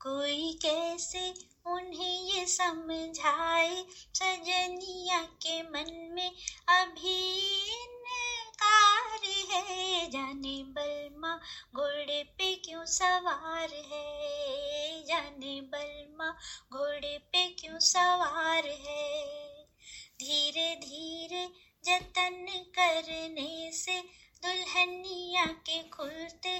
कोई कैसे उन्हें ये समझाए? सजनिया के मन में अभी कार है। जाने बलमा घोड़े पे क्यों सवार है? जाने बलमा घोड़े पे क्यों सवार है? धीरे धीरे जतन करने से दुल्हनिया के खुलते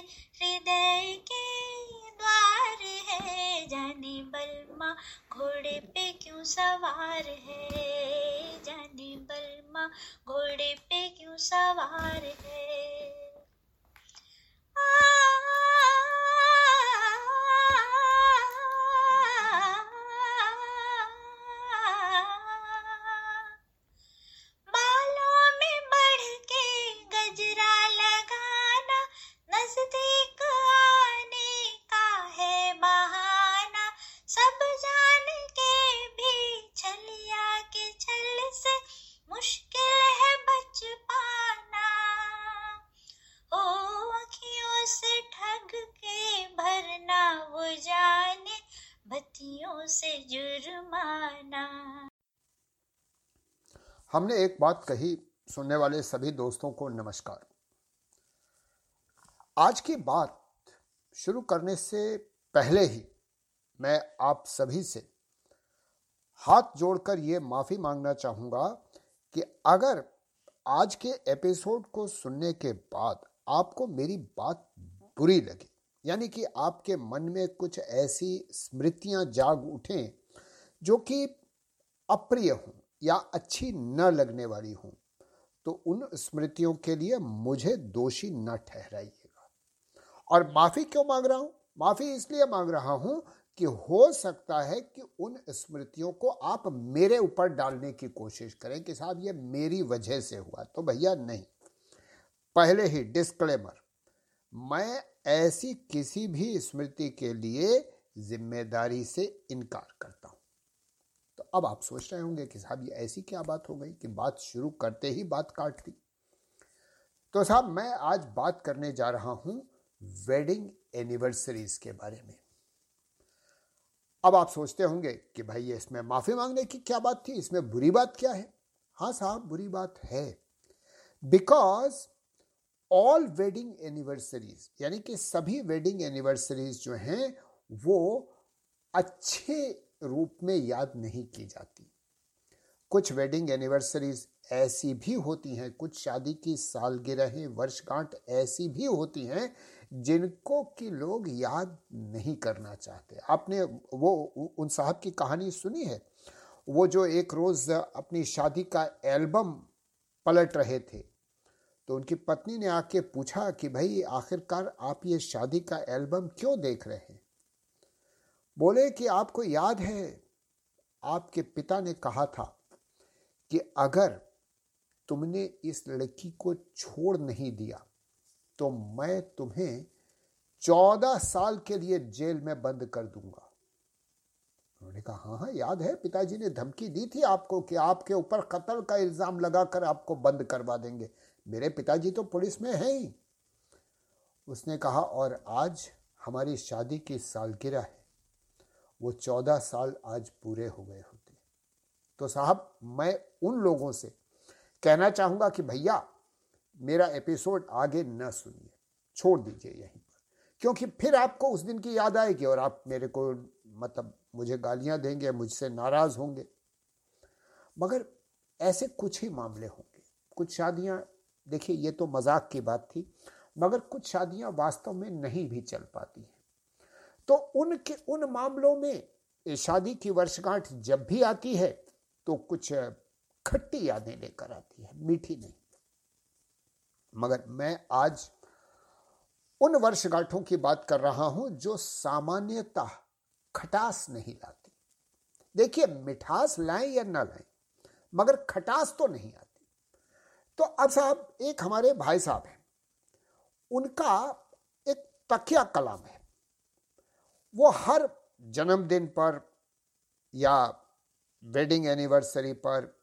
हृदय के द्वार है? जाने बलमा घोड़े पे क्यों सवार है? जाने बलमा घोड़े पे क्यों सवार है? बालों हमने एक बात कही सुनने वाले सभी दोस्तों को नमस्कार। आज की बात शुरू करने से पहले ही मैं आप सभी से हाथ जोड़कर ये माफ़ी मांगना चाहूँगा कि अगर आज के एपिसोड को सुनने के बाद आपको मेरी बात बुरी लगी, यानी कि आपके मन में कुछ ऐसी स्मृतियाँ जाग उठें जो कि अप्रिय हों या अच्छी न लगने वाली हों तो उन स्मृतियों के लिए मुझे दोषी न ठहराइएगा। और माफ़ी क्यों मांग रहा हूँ? माफ़ी इसलिए मांग रहा हूँ कि हो सकता है कि उन स्मृतियों को आप मेरे ऊपर डालने की कोशिश करें कि साहब ये मेरी वजह से हुआ तो भैया नहीं। पहले ही डिस्क्लेमर मैं ऐसी किसी भी स्मृति के लिए ज़िम्मेदारी से इनकार करता अब आप सोच रहे होंगे कि साहब ये ऐसी क्या बात हो गई कि बात शुरू करते ही बात काट दी। तो साहब मैं आज बात करने जा रहा हूँ वेडिंग एनिवर्सरीज के बारे में। अब आप सोचते होंगे कि भाई ये इसमें माफ़ी मांगने की क्या बात थी? इसमें बुरी बात क्या है? हाँ साहब, बुरी बात है। बिकॉज़ ऑल वेडिंग एनिवर्सरीज यानी कि सभी वेडिंग एनिवर्सरीज जो हैं, वो अच्छे रूप में याद नहीं की जाती। कुछ वेडिंग एनिवर्सरीज ऐसी भी होती हैं, कुछ शादी की सालगिरहें, वर्षगांठ ऐसी भी होती हैं, जिनको कि लोग याद नहीं करना चाहते। आपने वो, उन साहब की कहानी सुनी है? वो जो एक रोज अपनी शादी का एल्बम पलट रहे थे तो उनकी पत्नी ने आके पूछा कि, भाई, आखिरकार आप ये शादी का एल्बम क्यों देख रहे हैं? बोले कि आपको याद है, आपके पिता ने कहा था कि अगर तुमने इस लड़की को छोड़ नहीं दिया तो मैं तुम्हें चौदह साल के लिए जेल में बंद कर दूँगा। उन्होंने कहा हाँ हाँ याद है, पिताजी ने धमकी दी थी आपको कि आपके ऊपर कत्ल का इल्ज़ाम लगाकर आपको बंद करवा देंगे। मेरे पिताजी तो पुलिस में है ही। उसने कहा, और आज हमारी शादी की सालगिरह है। वो चौदह साल आज पूरे हो गए होते तो साहब, मैं उन लोगों से कहना चाहूँगा कि भैया, मेरा एपिसोड आगे न सुनिए, छोड़ दीजिए यहीं पर, क्योंकि फिर आपको उस दिन की याद आएगी और आप मेरे को मतलब मुझे गालियाँ देंगे, मुझसे नाराज़ होंगे। मगर ऐसे कुछ ही मामले होंगे। कुछ शादियाँ, देखिए, ये तो मज़ाक की बात थी, मगर कुछ शादियाँ वास्तव में नहीं भी चल पाती हैं। तो उनके, उन मामलों में शादी की वर्षगांठ जब भी आती है तो कुछ खट्टी यादें लेकर आती है, मीठी नहीं। मगर मैं आज उन वर्षगांठों की बात कर रहा हूँ जो सामान्यतः खटास नहीं लाती। देखिए, मिठास लाएँ या ना लाएँ, मगर खटास तो नहीं आती। तो अब साहब, एक हमारे भाई साहब हैं, उनका एक तकिया कलाम है। वो हर जन्मदिन पर या वेडिंग एनिवर्सरी पर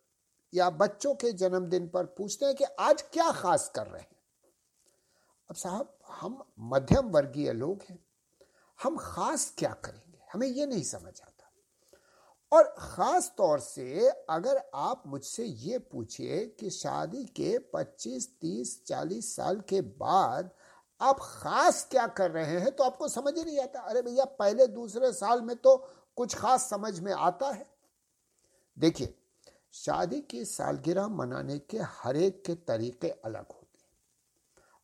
या बच्चों के जन्मदिन पर पूछते हैं कि आज क्या खास कर रहे हैं। अब साहब हम मध्यम वर्गीय लोग हैं। हम खास क्या करेंगे? हमें ये नहीं समझ आता। और ख़ास तौर से अगर आप मुझसे ये पूछिए कि शादी के 25, 30, 40 साल के बाद आप ख़ास क्या कर रहे हैं तो आपको समझ ही नहीं आता। अरे भैया, पहले दूसरे साल में तो कुछ खास समझ में आता है। देखिए, शादी की सालगिरह मनाने के हर एक के तरीके अलग होते हैं।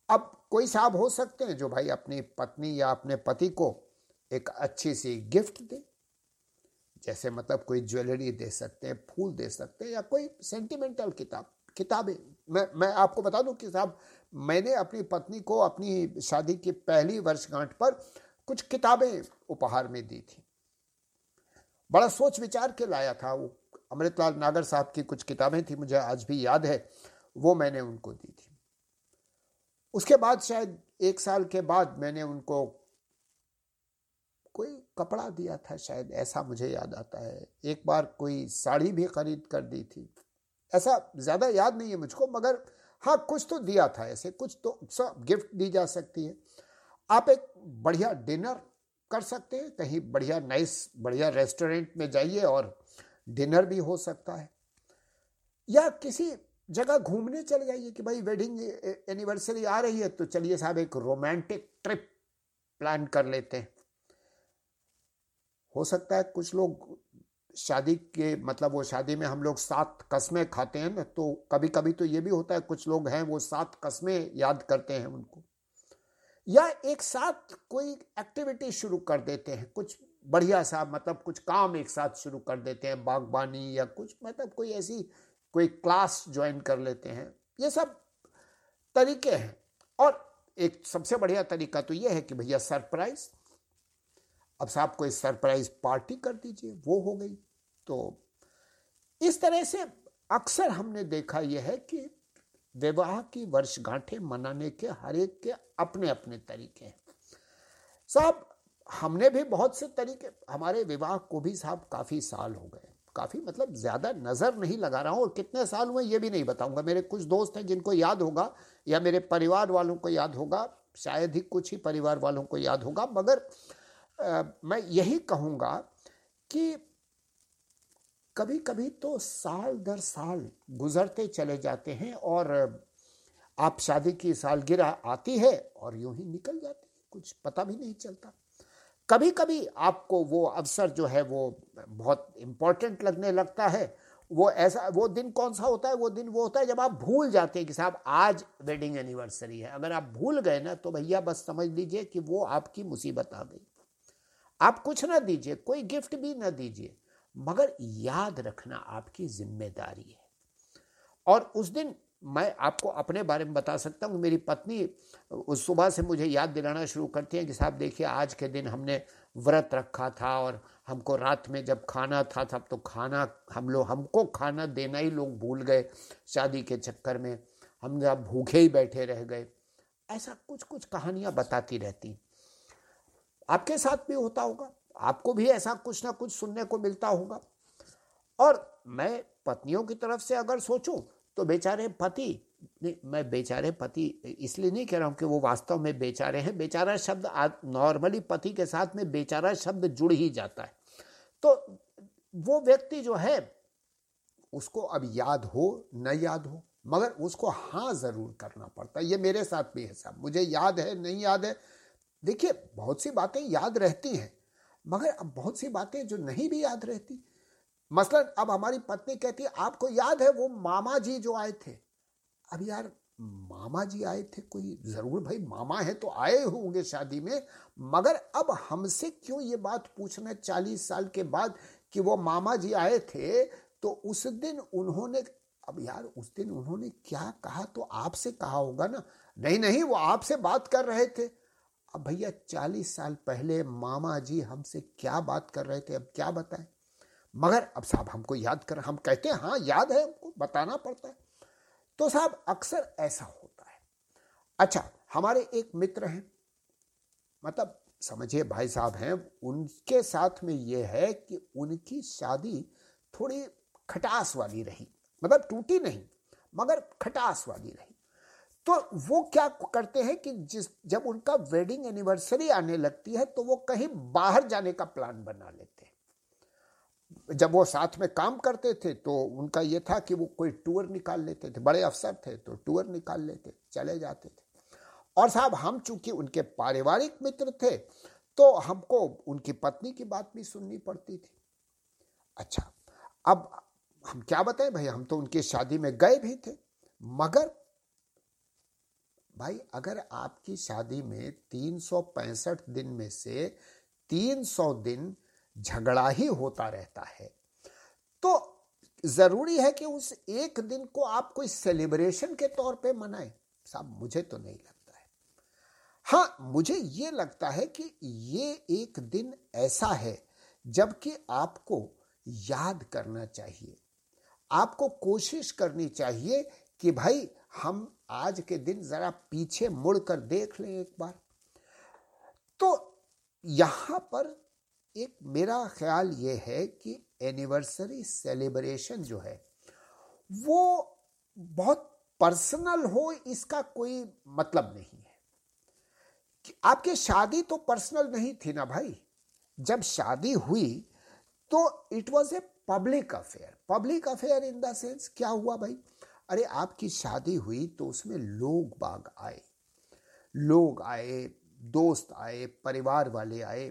अब कोई साहब हो सकते हैं जो भाई अपनी पत्नी या अपने पति को एक अच्छी सी गिफ्ट दे। जैसे मतलब कोई ज्वेलरी दे सकते हैं, फूल दे सकते हैं या कोई सेंटिमेंटल किताब, किताबें मैं मैं आपको बता दूँ कि साहब, मैंने अपनी पत्नी को अपनी शादी की पहली वर्षगांठ पर कुछ किताबें उपहार में दी थी। बड़ा सोच विचार के लाया था वो। अमृतलाल नागर साहब की कुछ किताबें थी, मुझे आज भी याद है, वो मैंने उनको दी थी। उसके बाद शायद एक साल के बाद मैंने उनको कोई कपड़ा दिया था, शायद ऐसा मुझे याद आता है। एक बार कोई साड़ी भी खरीद कर दी थी। ऐसा ज़्यादा याद नहीं है मुझको, मगर हाँ कुछ तो दिया था ऐसे, कुछ तो सब गिफ्ट दी जा सकती है। आप एक बढ़िया डिनर कर सकते हैं, कहीं बढ़िया नाइस, बढ़िया रेस्टोरेंट में जाइए और डिनर भी हो सकता है। या किसी जगह घूमने चले जाइए कि भाई वेडिंग एनिवर्सरी आ रही है तो चलिए साहब एक रोमांटिक ट्रिप प्लान कर लेते हैं। हो सकता है कुछ लोग शादी के मतलब वो शादी में हम लोग सात कस्में खाते हैं ना तो कभी कभी तो ये भी होता है, कुछ लोग हैं वो सात कस्में याद करते हैं उनको। या एक साथ कोई एक्टिविटी शुरू कर देते हैं, कुछ बढ़िया सा मतलब कुछ काम एक साथ शुरू कर देते हैं, बागबानी या कुछ मतलब कोई ऐसी, कोई क्लास ज्वाइन कर लेते हैं, ये सब तरीके हैं। और एक सबसे बढ़िया तरीका तो ये है कि भैया सरप्राइज़ अब साहब कोई सरप्राइज़ पार्टी कर दीजिए, वो हो गई। तो इस तरह से अक्सर हमने देखा यह है कि विवाह की वर्षगांठें मनाने के हर एक के अपने अपने तरीके हैं। साहब, हमने भी बहुत से तरीके, हमारे विवाह को भी साहब काफ़ी साल हो गए। काफ़ी मतलब ज़्यादा नज़र नहीं लगा रहा हूँ और कितने साल हुए ये भी नहीं बताऊँगा। मेरे कुछ दोस्त हैं जिनको याद होगा या मेरे परिवार वालों को याद होगा, शायद ही कुछ ही परिवार वालों को याद होगा, मगर मैं यही कहूँगा कि कभी कभी तो साल दर साल गुजरते चले जाते हैं और आप शादी की सालगिरह आती है और यूँ ही निकल जाती है, कुछ पता भी नहीं चलता। कभी कभी आपको वो अवसर जो है वो बहुत इम्पोर्टेंट लगने लगता है। वो ऐसा, वो दिन कौन सा होता है? वो दिन वो होता है जब आप भूल जाते हैं कि साहब आज वेडिंग एनिवर्सरी है। अगर आप भूल गए ना तो भैया बस समझ लीजिए कि वो आपकी मुसीबत आ गई। आप कुछ ना दीजिए, कोई गिफ्ट भी ना दीजिए, मगर याद रखना आपकी ज़िम्मेदारी है। और उस दिन मैं आपको अपने बारे में बता सकता हूँ, मेरी पत्नी उस सुबह से मुझे याद दिलाना शुरू करती है कि साहब देखिए, आज के दिन हमने व्रत रखा था और हमको रात में जब खाना था, तब तो खाना हम लोग, हमको खाना देना ही लोग भूल गए शादी के चक्कर में। हम जब भूखे ही बैठे रह गए। ऐसा कुछ कुछ कहानियाँ बताती रहती आपके साथ भी होता होगा, आपको भी ऐसा कुछ ना कुछ सुनने को मिलता होगा। और मैं पत्नियों की तरफ़ से अगर सोचूं तो बेचारे पति मैं बेचारे पति इसलिए नहीं कह रहा हूँ कि वो वास्तव में बेचारे हैं, बेचारा शब्द नॉर्मली पति के साथ में बेचारा शब्द जुड़ ही जाता है। तो वो व्यक्ति जो है, उसको अब याद हो, न याद हो, मगर उसको हाँ ज़रूर करना पड़ता है। ये मेरे साथ भी है साहब, मुझे याद है, नहीं याद है देखिए, बहुत सी बातें याद रहती हैं, मगर अब बहुत सी बातें जो नहीं भी याद रहती। मसलन, अब हमारी पत्नी कहती है, आपको याद है वो मामा जी जो आए थे? अब यार, मामा जी आए थे? कोई ज़रूर भाई, मामा है तो आए होंगे शादी में, मगर अब हमसे क्यों ये बात पूछना चालीस साल के बाद कि वो मामा जी आए थे तो उस दिन उन्होंने, अब यार, उस दिन उन्होंने क्या कहा? तो आपसे कहा होगा ना। नहीं नहीं, वो आपसे बात कर रहे थे। अब भैया चालीस साल पहले मामा जी हमसे क्या बात कर रहे थे, अब क्या बताएँ? मगर अब साहब हमको याद कर, हम कहते हैं हाँ याद है हमको, बताना पड़ता है। तो साहब अक्सर ऐसा होता है। अच्छा हमारे एक मित्र हैं। मतलब समझिए भाई साहब हैं, उनके साथ में ये है कि उनकी शादी थोड़ी खटास वाली रही। मतलब टूटी नहीं, मगर खटास वाली रही। तो वो क्या करते हैं कि जिस, जब उनका वेडिंग एनिवर्सरी आने लगती है तो वो कहीं बाहर जाने का प्लान बना लेते हैं। जब वो साथ में काम करते थे तो उनका ये था कि वो कोई टूर निकाल लेते थे। बड़े अफसर थे तो टूर निकाल लेते, चले जाते थे। और साहब, हम चूँकि उनके पारिवारिक मित्र थे तो हमको उनकी पत्नी की बात भी सुननी पड़ती थी। अच्छा अब हम क्या बताएँ भाई, हम तो उनकी शादी में गए भी थे, मगर भाई, अगर आपकी शादी में तीन दिन में से 300 दिन झगड़ा ही होता रहता है तो ज़रूरी है कि उस एक दिन को आप कोई सेलिब्रेशन के तौर पे मनाएँ। साहब, मुझे तो नहीं लगता है। हाँ मुझे ये लगता है कि ये एक दिन ऐसा है जबकि आपको याद करना चाहिए। आपको कोशिश करनी चाहिए कि भाई, हम आज के दिन जरा पीछे मुड़कर देख लें एक बार। तो यहाँ पर एक मेरा ख्याल ये है कि एनिवर्सरी सेलिब्रेशन जो है, वो बहुत पर्सनल हो, इसका कोई मतलब नहीं है। कि आपकी शादी तो पर्सनल नहीं थी ना भाई? जब शादी हुई तो it was a public affair public affair in the sense क्या हुआ भाई? अरे, आपकी शादी हुई तो उसमें लोग बाग आए। लोग आए, दोस्त आए, परिवार वाले आए।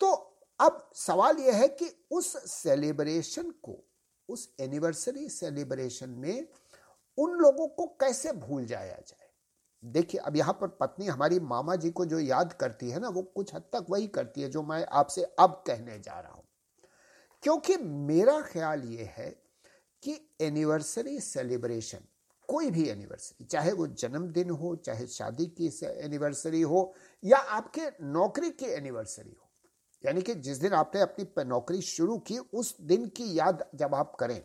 तो अब सवाल यह है कि उस सेलिब्रेशन को, उस एनिवर्सरी सेलिब्रेशन में उन लोगों को कैसे भूल जाया जाए? देखिए, अब यहाँ पर पत्नी हमारी मामा जी को जो याद करती है ना, वो कुछ हद तक वही करती है जो मैं आपसे अब कहने जा रहा हूँ। क्योंकि मेरा ख्याल ये है कि एनिवर्सरी सेलिब्रेशन कोई भी एनिवर्सरी चाहे वो जन्मदिन हो, चाहे शादी की एनिवर्सरी हो, या आपके नौकरी की एनिवर्सरी हो। यानी कि जिस दिन आपने अपनी नौकरी शुरू की, उस दिन की याद जब आप करें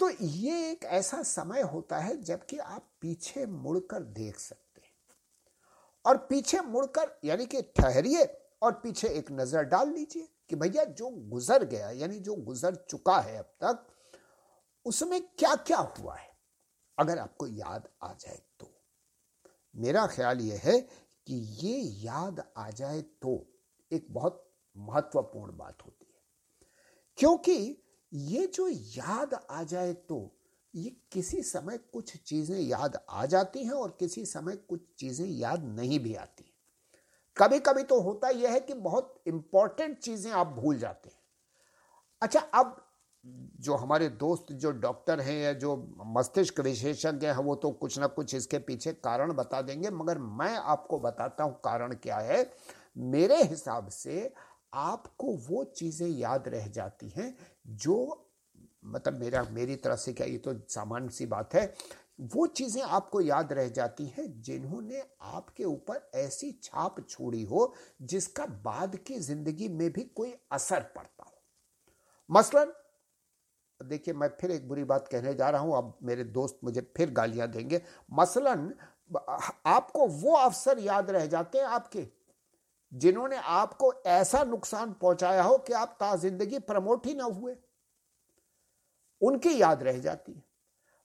तो ये एक ऐसा समय होता है जबकि आप पीछे मुड़कर देख सकते हैं। और पीछे मुड़कर यानी कि ठहरिए और पीछे एक नज़र डाल लीजिए कि भैया जो गुजर गया, यानी जो गुजर चुका है अब तक उसमें क्या क्या हुआ है? अगर आपको याद आ जाए तो। मेरा ख्याल यह है कि ये याद आ जाए तो एक बहुत महत्वपूर्ण बात होती है। क्योंकि ये जो याद आ जाए तो ये किसी समय कुछ चीज़ें याद आ जाती हैं और किसी समय कुछ चीज़ें याद नहीं भी आती कभी कभी तो होता यह है कि बहुत इंपॉर्टेंट चीज़ें आप भूल जाते हैं। अच्छा अब जो हमारे दोस्त, जो डॉक्टर हैं या जो मस्तिष्क विशेषज्ञ हैं, वो तो कुछ ना कुछ इसके पीछे कारण बता देंगे, मगर मैं आपको बताता हूँ कारण क्या है। मेरे हिसाब से आपको वो चीज़ें याद रह जाती हैं जो मतलब मेरा, मेरी तरफ़ से क्या ये तो सामान्य सी बात है, वो चीज़ें आपको याद रह जाती हैं जिन्होंने आपके ऊपर ऐसी छाप छोड़ी हो जिसका बाद की ज़िंदगी में भी कोई असर पड़ता हो। मसलन देखिए, मैं फिर एक बुरी बात कहने जा रहा हूँ। अब मेरे दोस्त मुझे फिर गालियाँ देंगे। मसलन, आपको वो अफसर याद रह जाते हैं आपके, जिन्होंने आपको ऐसा नुकसान पहुँचाया हो कि आप ताजिंदगी प्रमोट ही ना हुए। उनकी याद रह जाती है।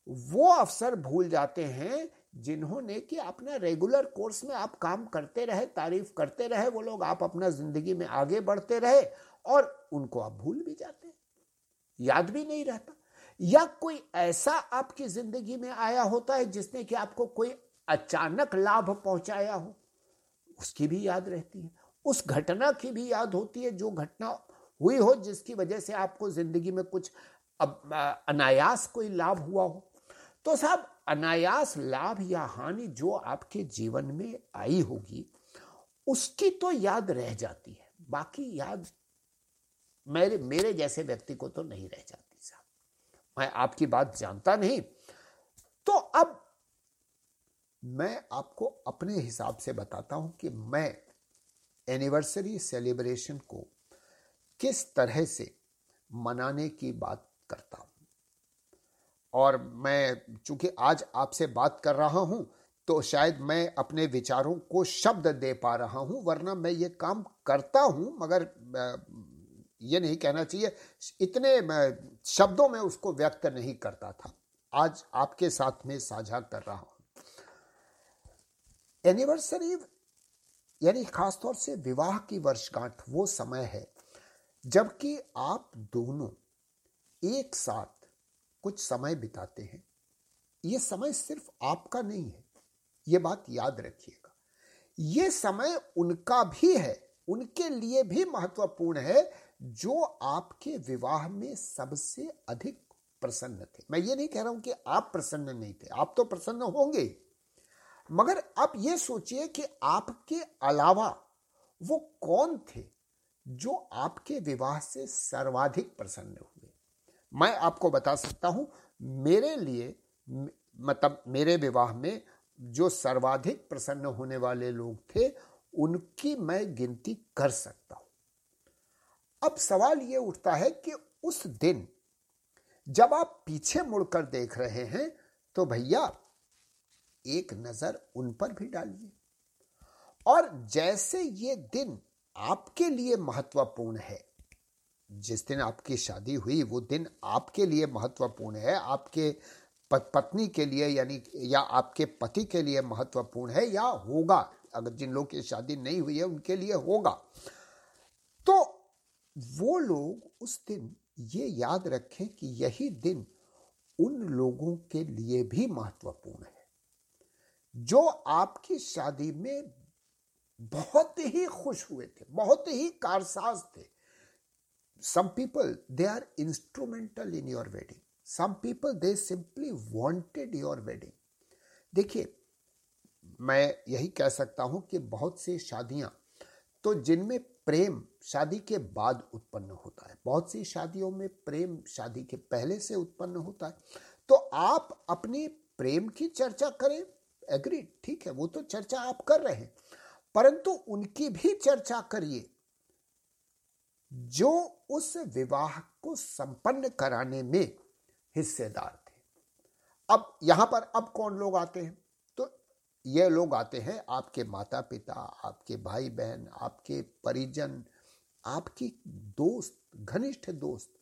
वो अफसर भूल जाते हैं जिन्होंने कि अपना रेगुलर कोर्स में आप काम करते रहे, तारीफ़ करते रहे, वो लोग आप अपना ज़िंदगी में आगे बढ़ते रहे और उनको आप भूल भी जाते याद भी नहीं रहता। या कोई ऐसा आपकी ज़िंदगी में आया होता है जिसने कि आपको कोई अचानक लाभ पहुँचाया हो, उसकी भी याद रहती है। उस घटना की भी याद होती है, जो घटना हुई हो जिसकी वजह से आपको ज़िंदगी में कुछ अब अनायास कोई लाभ हुआ हो। तो साहब, अनायास लाभ या हानि जो आपके जीवन में आई होगी, उसकी तो याद रह जाती है। बाकी याद मेरे मेरे जैसे व्यक्ति को तो नहीं रह जाती साहब। मैं आपकी बात जानता नहीं। तो अब मैं आपको अपने हिसाब से बताता हूँ कि मैं एनिवर्सरी सेलिब्रेशन को किस तरह से मनाने की बात करता हूँ। और मैं, चूँकि आज आपसे बात कर रहा हूँ तो शायद मैं अपने विचारों को शब्द दे पा रहा हूँ, वरना मैं ये काम करता हूँ, मगर ये नहीं कहना चाहिए। इतने शब्दों में उसको व्यक्त नहीं करता था। आज आपके साथ में साझा कर रहा हूँ। एनिवर्सरी, यानी खासतौर से विवाह की वर्षगांठ, वो समय है जबकि आप दोनों एक साथ कुछ समय बिताते हैं। ये समय सिर्फ़ आपका नहीं है। ये बात याद रखिएगा। ये समय उनका भी है, उनके लिए भी महत्वपूर्ण है जो आपके विवाह में सबसे अधिक प्रसन्न थे। मैं ये नहीं कह रहा हूँ कि आप प्रसन्न नहीं थे, आप तो प्रसन्न होंगे। मगर आप ये सोचिए कि आपके अलावा वो कौन थे जो आपके विवाह से सर्वाधिक प्रसन्न हुए? मैं आपको बता सकता हूँ, मेरे लिए मतलब मेरे विवाह में जो सर्वाधिक प्रसन्न होने वाले लोग थे, उनकी मैं गिनती कर सकता हूँ। अब सवाल यह उठता है कि उस दिन जब आप पीछे मुड़कर देख रहे हैं तो भैया एक नज़र उन पर भी डालिए। और जैसे ये दिन आपके लिए महत्वपूर्ण है, जिस दिन आपकी शादी हुई, वो दिन आपके लिए महत्वपूर्ण है, आपके पत्नी के लिए यानी या आपके पति के लिए महत्वपूर्ण है या होगा, अगर जिन लोग की शादी नहीं हुई है उनके लिए होगा। तो वो लोग उस दिन ये याद रखें कि यही दिन उन लोगों के लिए भी महत्वपूर्ण है, जो आपकी शादी में बहुत ही खुश हुए थे, बहुत ही कारसाज थे। Some people they are instrumental in your wedding some people they simply wanted your wedding देखिए, मैं यही कह सकता हूँ कि बहुत सी शादियाँ तो जिनमें प्रेम शादी के बाद उत्पन्न होता है। बहुत सी शादियों में प्रेम शादी के पहले से उत्पन्न होता है। तो आप अपनी प्रेम की चर्चा करें। एग्री ठीक है, वो तो चर्चा आप कर रहे हैं। परंतु उनकी भी चर्चा करिए। जो उस विवाह को संपन्न कराने में हिस्सेदार थे। अब यहाँ पर अब कौन लोग आते हैं? ये लोग आते हैं आपके माता पिता आपके भाई बहन आपके परिजन, आपकी दोस्त, घनिष्ठ दोस्त।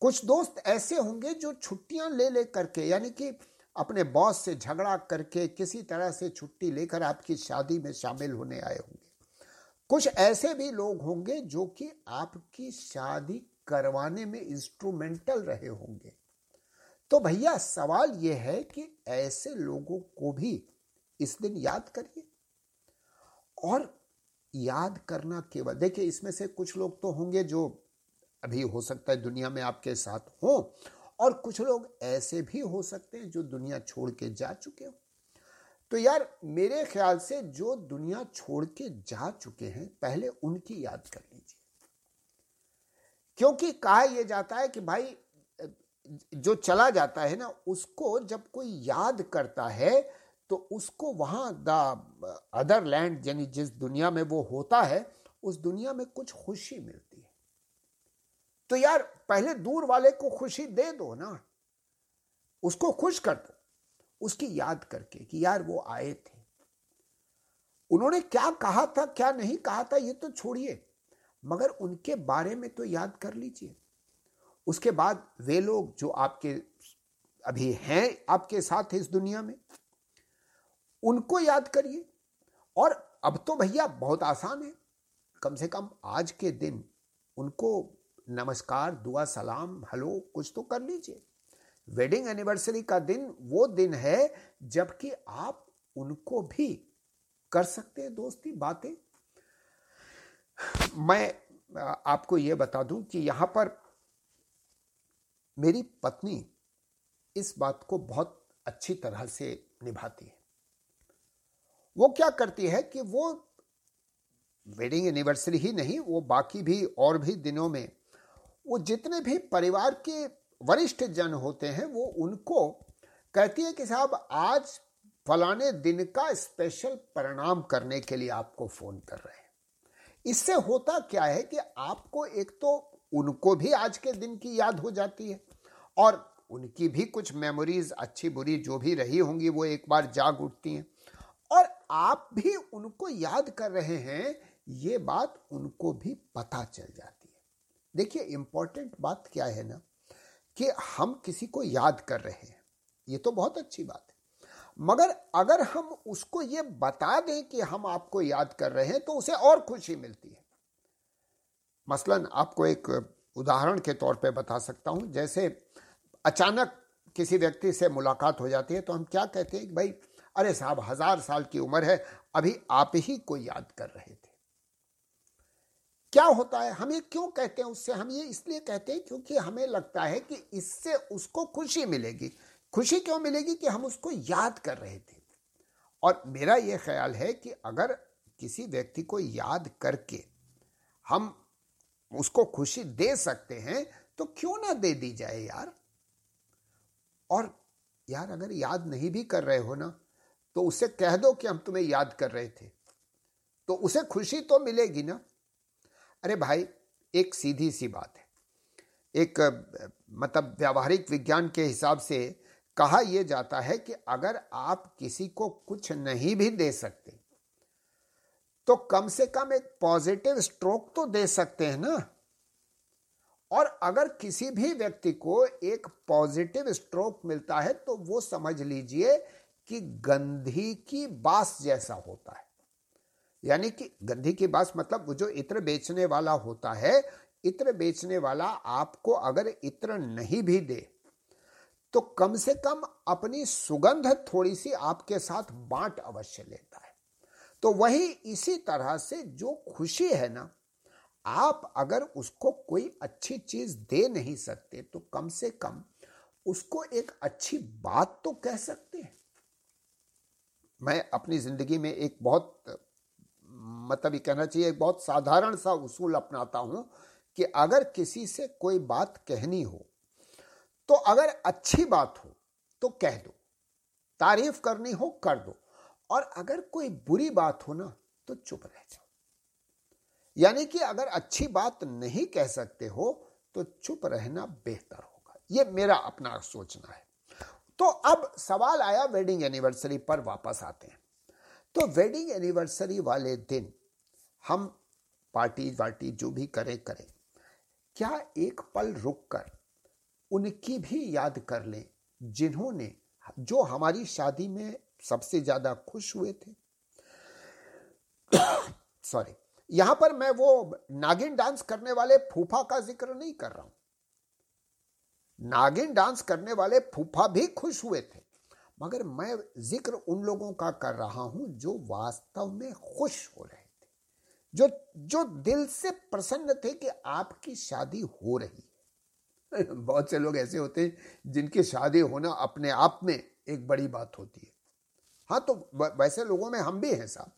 कुछ दोस्त ऐसे होंगे जो छुट्टियाँ ले ले करके, यानी कि अपने बॉस से झगड़ा करके, किसी तरह से छुट्टी लेकर आपकी शादी में शामिल होने आए होंगे। कुछ ऐसे भी लोग होंगे जो कि आपकी शादी करवाने में इंस्ट्रूमेंटल रहे होंगे। तो भैया, सवाल यह है कि ऐसे लोगों को भी इस दिन याद करिए। और याद करना केवल, देखिए इसमें से कुछ लोग तो होंगे जो अभी हो सकता है दुनिया में आपके साथ हो, और कुछ लोग ऐसे भी हो सकते हैं जो दुनिया छोड़ के जा चुके हो। तो यार, मेरे ख्याल से जो दुनिया छोड़ के जा चुके हैं, पहले उनकी याद कर लीजिए। क्योंकि कहा यह जाता है कि भाई जो चला जाता है ना, उसको जब कोई याद करता है तो उसको वहाँ द अदर लैंड यानी जिस दुनिया में वो होता है, उस दुनिया में कुछ खुशी मिलती है। तो यार, पहले दूर वाले को खुशी दे दो ना। उसको खुश कर दो। उसकी याद करके कि यार, वो आए थे। उन्होंने क्या कहा था, क्या नहीं कहा था, ये तो छोड़िए। मगर उनके बारे में तो याद कर लीजिए। उसके बाद वे लोग जो आपके, अभी हैं आपके साथ इस दुनिया में उनको याद करिए। और अब तो भैया बहुत आसान है। कम से कम आज के दिन उनको नमस्कार, दुआ, सलाम, हेलो, कुछ तो कर लीजिए। वेडिंग एनिवर्सरी का दिन वो दिन है जबकि आप उनको भी कर सकते हैं दोस्ती, बातें। मैं आपको यह बता दूँ कि यहाँ पर मेरी पत्नी इस बात को बहुत अच्छी तरह से निभाती है। वो क्या करती है कि वो वेडिंग एनिवर्सरी ही नहीं, वो बाकी भी और भी दिनों में, वो जितने भी परिवार के वरिष्ठ जन होते हैं, वो उनको कहती है कि साहब, आज फलाने दिन का स्पेशल परिणाम करने के लिए आपको फ़ोन कर रहे हैं। इससे होता क्या है कि आपको एक तो उनको भी आज के दिन की याद हो जाती है और उनकी भी कुछ मेमोरीज अच्छी बुरी जो भी रही होंगी, वो एक बार जाग उठती हैं। आप भी उनको याद कर रहे हैं, ये बात उनको भी पता चल जाती है। देखिए इंपॉर्टेंट बात क्या है ना, कि हम किसी को याद कर रहे हैं, ये तो बहुत अच्छी बात है। मगर अगर हम उसको ये बता दें कि हम आपको याद कर रहे हैं तो उसे और खुशी मिलती है। मसलन आपको एक उदाहरण के तौर पे बता सकता हूँ। जैसे अचानक किसी व्यक्ति से मुलाकात हो जाती है तो हम क्या कहते हैं भाई अरे साहब, हज़ार साल की उम्र है, अभी आप ही को याद कर रहे थे। क्या होता है? हम ये क्यों कहते हैं उससे? हम ये इसलिए कहते हैं क्योंकि हमें लगता है कि इससे उसको खुशी मिलेगी। खुशी क्यों मिलेगी कि हम उसको याद कर रहे थे? और मेरा यह ख्याल है कि अगर किसी व्यक्ति को याद करके हम उसको खुशी दे सकते हैं तो क्यों ना दे दी जाए यार? और यार, अगर याद नहीं भी कर रहे हो ना तो उसे कह दो कि हम तुम्हें याद कर रहे थे। तो उसे खुशी तो मिलेगी ना? अरे भाई, एक सीधी सी बात है। एक मतलब व्यावहारिक विज्ञान के हिसाब से कहा यह जाता है कि अगर आप किसी को कुछ नहीं भी दे सकते तो कम से कम एक पॉजिटिव स्ट्रोक तो दे सकते हैं ना? और अगर किसी भी व्यक्ति को एक पॉजिटिव स्ट्रोक मिलता है तो वो समझ लीजिए कि गंधी की बास जैसा होता है। यानी कि गंधी की बास मतलब वो जो इत्र बेचने वाला होता है, इत्र बेचने वाला आपको अगर इत्र नहीं भी दे तो कम से कम अपनी सुगंध थोड़ी सी आपके साथ बांट अवश्य लेता है। तो वही इसी तरह से जो खुशी है ना, आप अगर उसको कोई अच्छी चीज़ दे नहीं सकते तो कम से कम उसको एक अच्छी बात तो कह सकते हैं। मैं अपनी ज़िंदगी में एक बहुत मतलब ये कहना चाहिए, एक बहुत साधारण सा उसूल अपनाता हूँ कि अगर किसी से कोई बात कहनी हो तो अगर अच्छी बात हो तो कह दो। तारीफ़ करनी हो, कर दो। और अगर कोई बुरी बात हो ना तो चुप रह जाओ। यानी कि अगर अच्छी बात नहीं कह सकते हो तो चुप रहना बेहतर होगा। ये मेरा अपना सोचना है। तो अब सवाल आया वेडिंग एनिवर्सरी पर वापस आते हैं। तो वेडिंग एनिवर्सरी वाले दिन हम पार्टी वार्टी जो भी करें करें। क्या एक पल रुक कर उनकी भी याद कर लें जिन्होंने, जो हमारी शादी में सबसे ज़्यादा खुश हुए थे? सॉरी यहाँ पर मैं वो नागिन डांस करने वाले फूफा का ज़िक्र नहीं कर रहा हूँ। नागिन डांस करने वाले फूफा भी खुश हुए थे। मगर मैं ज़िक्र उन लोगों का कर रहा हूँ जो वास्तव में खुश हो रहे थे, जो जो दिल से प्रसन्न थे कि आपकी शादी हो रही है। बहुत से लोग ऐसे होते हैं जिनकी शादी होना अपने आप में एक बड़ी बात होती है। हाँ तो वैसे लोगों में हम भी हैं साहब।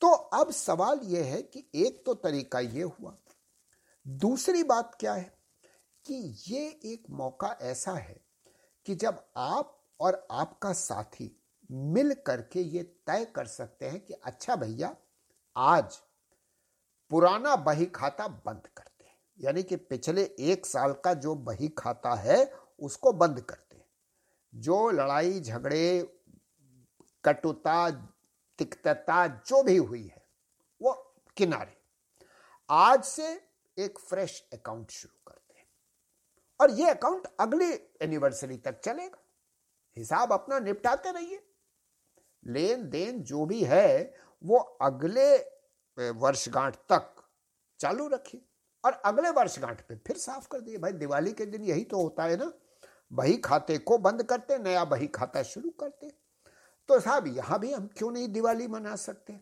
तो अब सवाल यह है कि एक तो तरीका यह हुआ, दूसरी बात क्या है? कि ये एक मौका ऐसा है कि जब आप और आपका साथी मिल करके ये तय कर सकते हैं कि अच्छा भैया, आज पुराना बही खाता बंद करते हैं। यानी कि पिछले एक साल का जो बही खाता है, उसको बंद करते हैं। जो लड़ाई, झगड़े, कटुता, तिक्तता जो भी हुई है, वो किनारे। आज से एक फ्रेश अकाउंट शुरू करते और ये अकाउंट अगले एनिवर्सरी तक चलेगा। हिसाब अपना निपटाते रहिए। लेन देन जो भी है, वो अगले वर्षगांठ तक चालू रखिए। और अगले वर्षगांठ पे फिर साफ़ कर दिए। भाई, दिवाली के दिन यही तो होता है ना। बही खाते को बंद करते, नया बही खाता शुरू करते। तो साहब, यहाँ भी हम क्यों नहीं दिवाली मना सकते?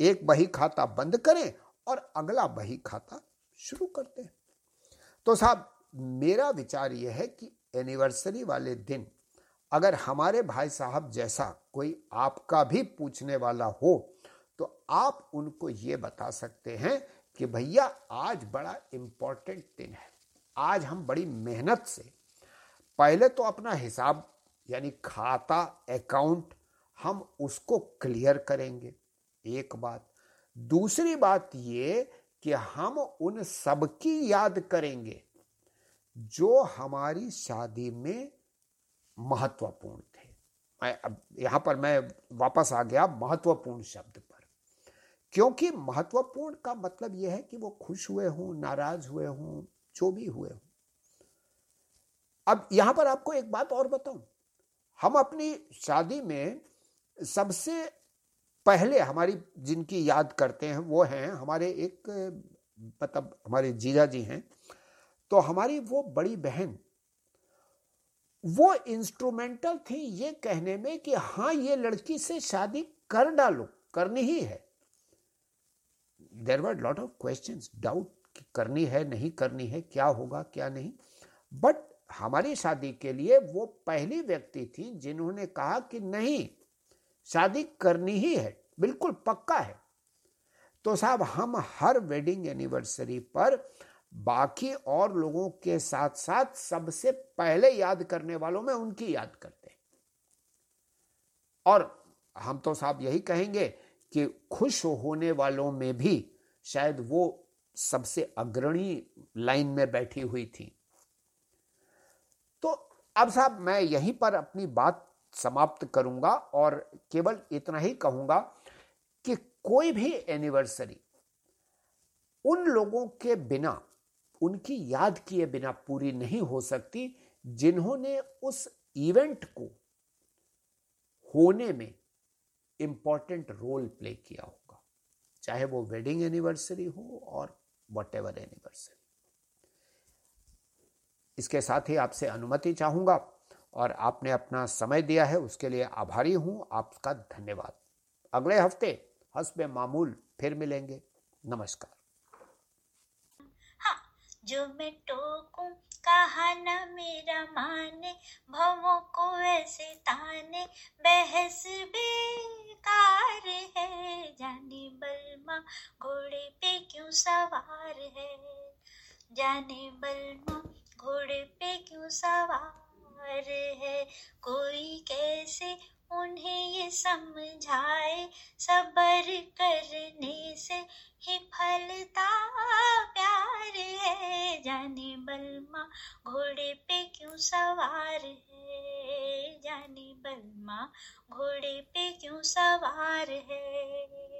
एक बही खाता बंद करें और अगला बही खाता शुरू करते। हैं तो साहब मेरा विचार यह है कि एनिवर्सरी वाले दिन, अगर हमारे भाई साहब जैसा कोई आपका भी पूछने वाला हो तो आप उनको ये बता सकते हैं कि भैया, आज बड़ा इंपॉर्टेंट दिन है। आज हम बड़ी मेहनत से, पहले तो अपना हिसाब, यानी खाता अकाउंट हम उसको क्लियर करेंगे, एक बात। दूसरी बात ये कि हम उन सबकी याद करेंगे। जो हमारी शादी में महत्वपूर्ण थे। मैं अब यहाँ पर मैं वापस आ गया महत्वपूर्ण शब्द पर। क्योंकि महत्वपूर्ण का मतलब यह है कि वो खुश हुए हों, नाराज़ हुए हों, जो भी हुए हों। अब यहाँ पर आपको एक बात और बताऊँ। हम अपनी शादी में सबसे पहले हमारी जिनकी याद करते हैं वो हैं, हमारे एक मतलब हमारे जीजा जी हैं। तो हमारी वो बड़ी बहन, वो इंस्ट्रूमेंटल थी ये कहने में कि हाँ ये लड़की से शादी कर डालो, करनी ही है। There were lot of question doubt करनी है, नहीं करनी है, क्या होगा, क्या नहीं। बट हमारी शादी के लिए वो पहली व्यक्ति थी जिन्होंने कहा कि नहीं, शादी करनी ही है, बिल्कुल पक्का है। तो साहब, हम हर वेडिंग एनिवर्सरी पर बाकी और लोगों के साथ साथ सबसे पहले याद करने वालों में उनकी याद करते हैं। और हम तो साहब यही कहेंगे कि खुश होने वालों में भी शायद वो सबसे अग्रणी लाइन में बैठी हुई थी। तो अब साहब मैं यहीं पर अपनी बात समाप्त करूँगा और केवल इतना ही कहूँगा कि कोई भी एनिवर्सरी उन लोगों के बिना उनकी याद किए बिना पूरी नहीं हो सकती जिन्होंने उस इवेंट को होने में इंपॉर्टेंट रोल प्ले किया होगा। चाहे वो वेडिंग एनिवर्सरी हो और वट एवर एनिवर्सरी इसके साथ ही आपसे अनुमति चाहूँगा और आपने अपना समय दिया है, उसके लिए आभारी हूँ। आपका धन्यवाद। अगले हफ़्ते हसब मामूल फिर मिलेंगे। नमस्कार। जो मैं टोकूं कहा न मेरा माने, भवों को ऐसे ताने, बहस बेकार है, जाने बलमा घोड़े पे क्यों सवार है? जाने बलमा घोड़े पे क्यों सवार है? कोई कैसे उन्हें ये समझाए, सबर करने से ही फलता। प्यार है, जाने बलमा घोड़े पे क्यों सवार है? जाने बलमा घोड़े पे क्यों सवार है?